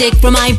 music from Ibiza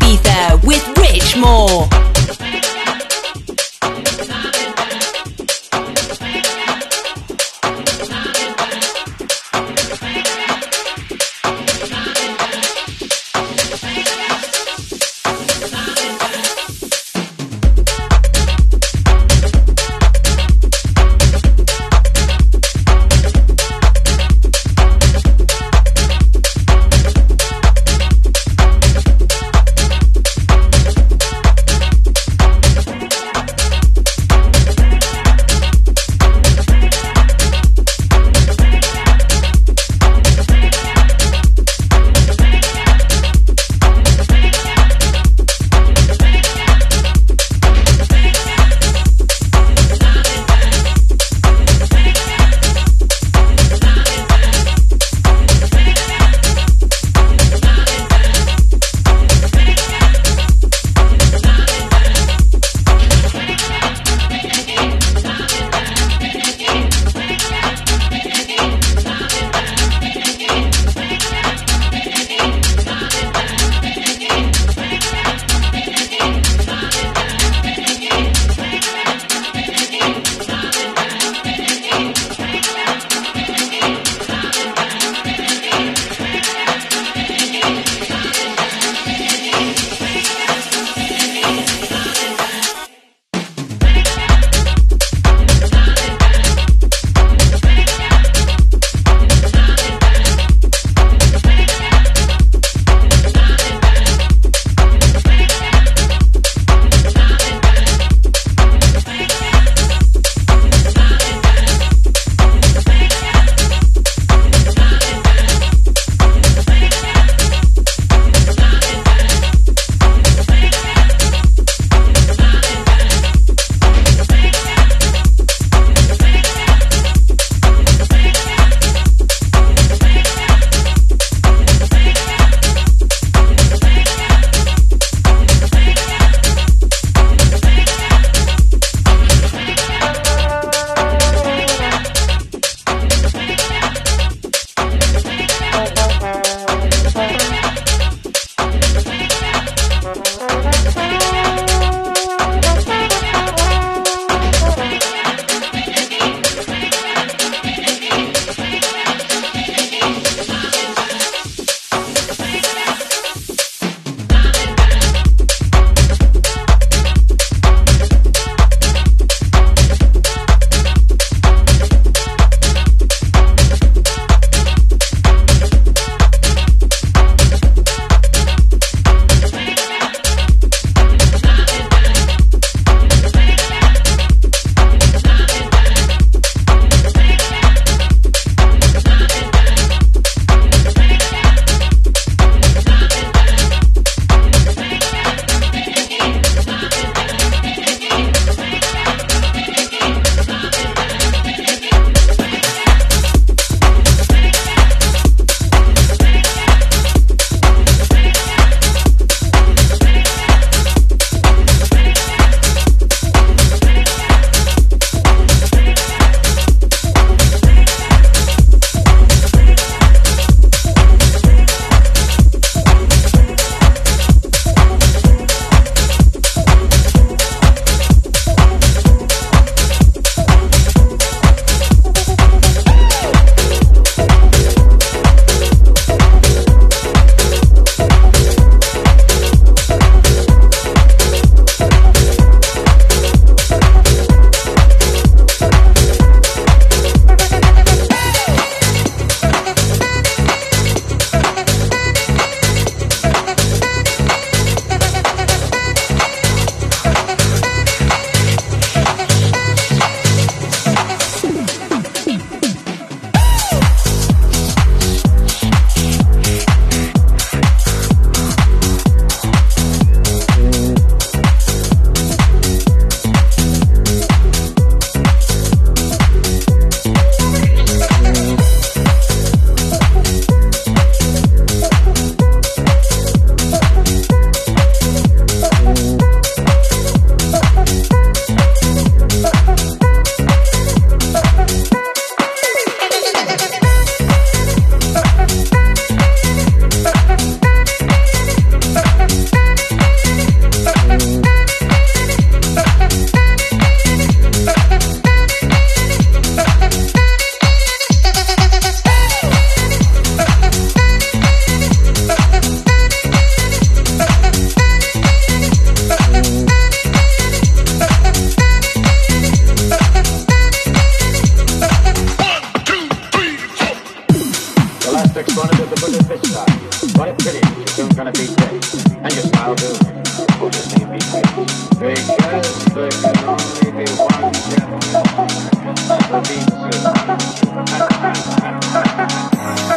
first exponent of the Buddha's Vista. What a pity, you're soon gonna be dead. And your smile too. Buddha's name be great. Because there can only be one champion. The beat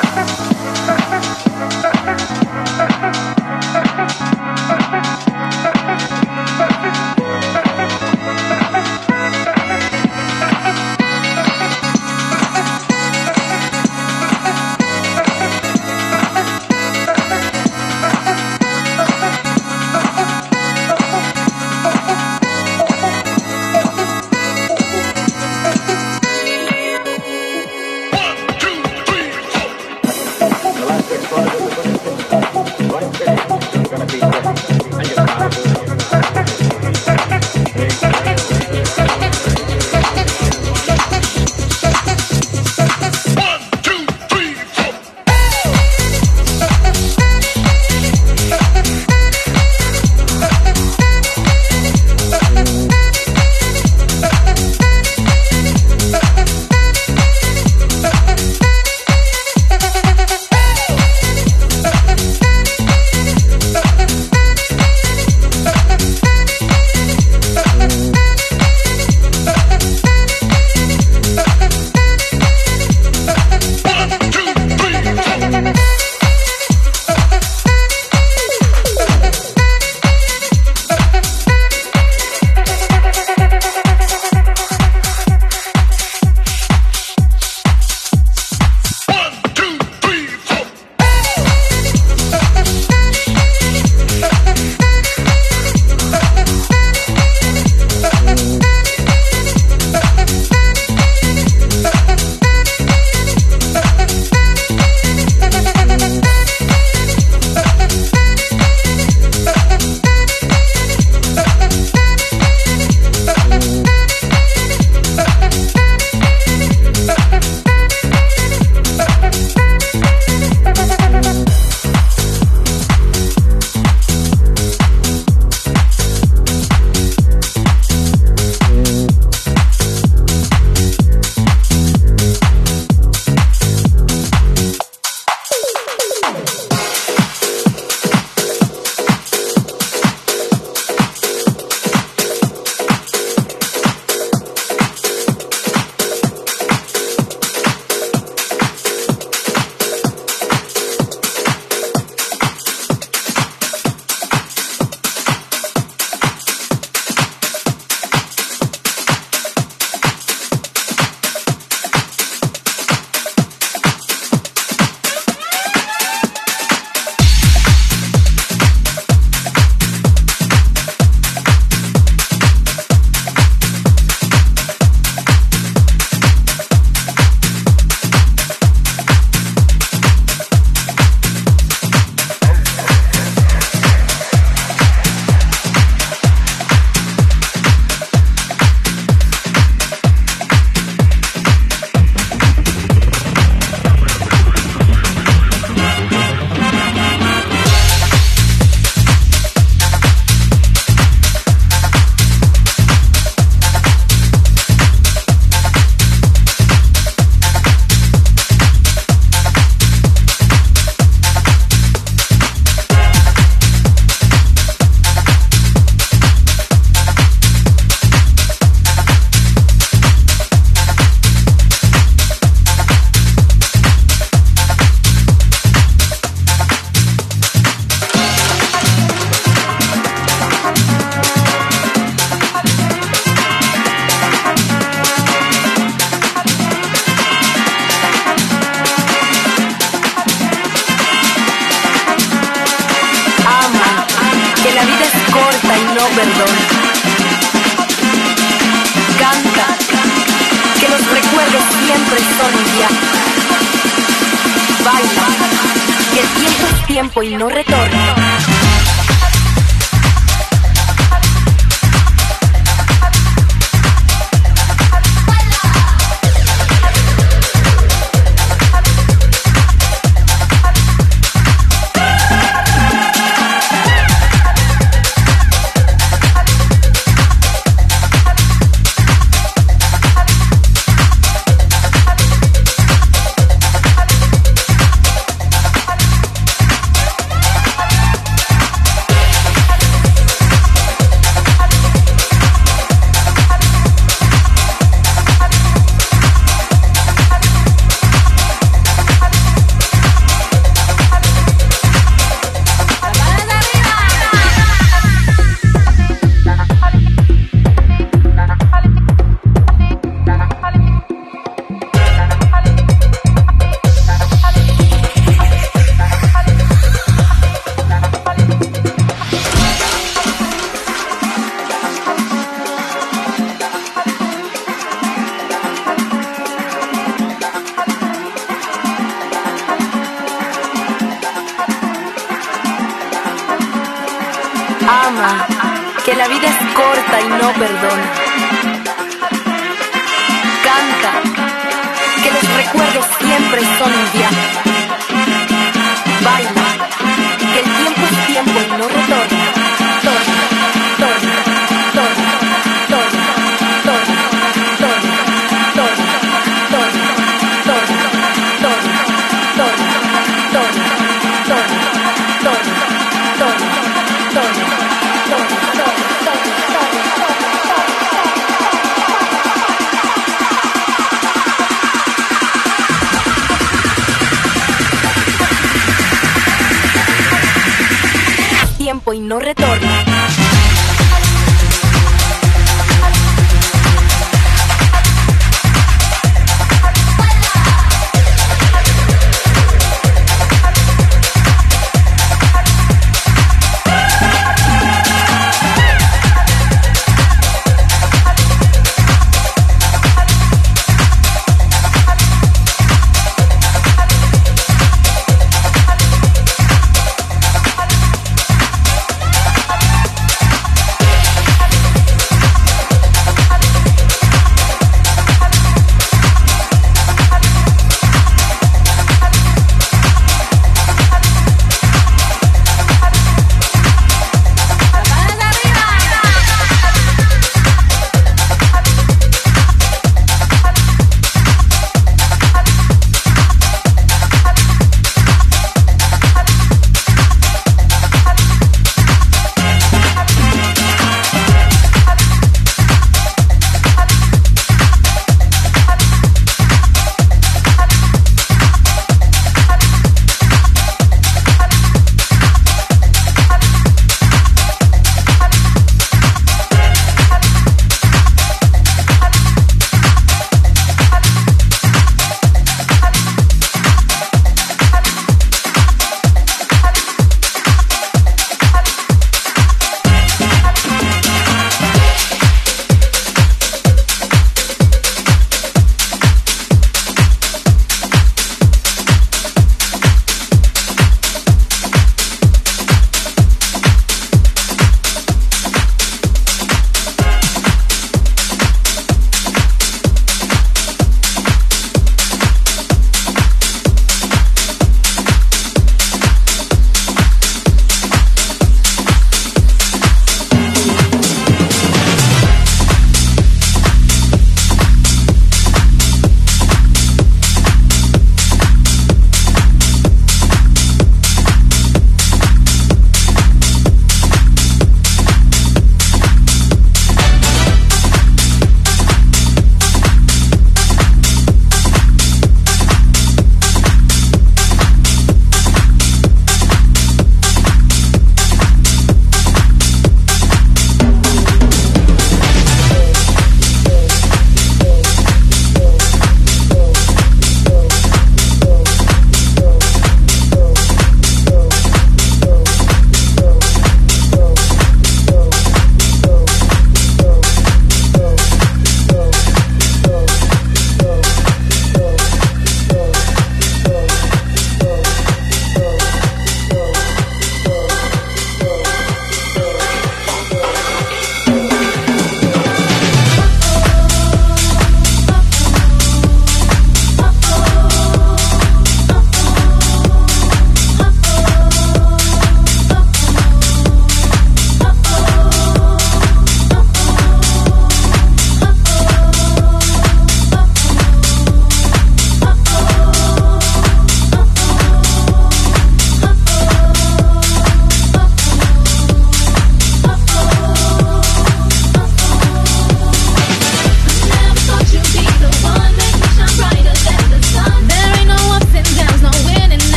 no perdón. Canta, que los recuerdos siempre son ya. Baila, que el tiempo es tiempo y no retorna. Y no retorna.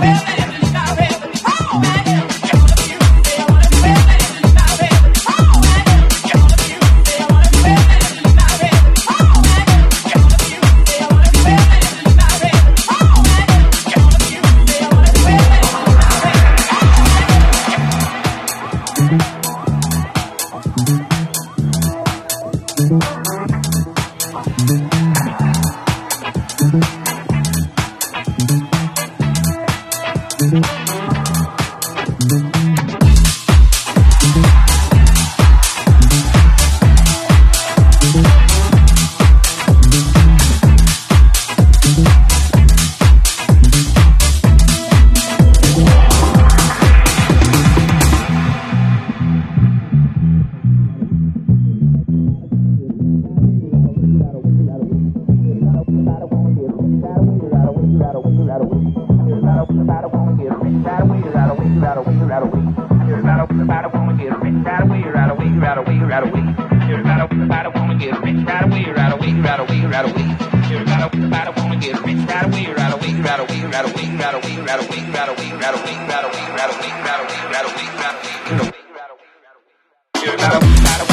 baby. woman, about a woman, get rich right away, right away, right away, right away. Hear about a woman, about a woman, get rich right away, right away, right away, right away. Hear about a woman, about a woman, get rich right away, right away, right away, right away, right away, right away, right away, right away, right away, right away, right away, right away, right away, right away. Hear about a woman, about a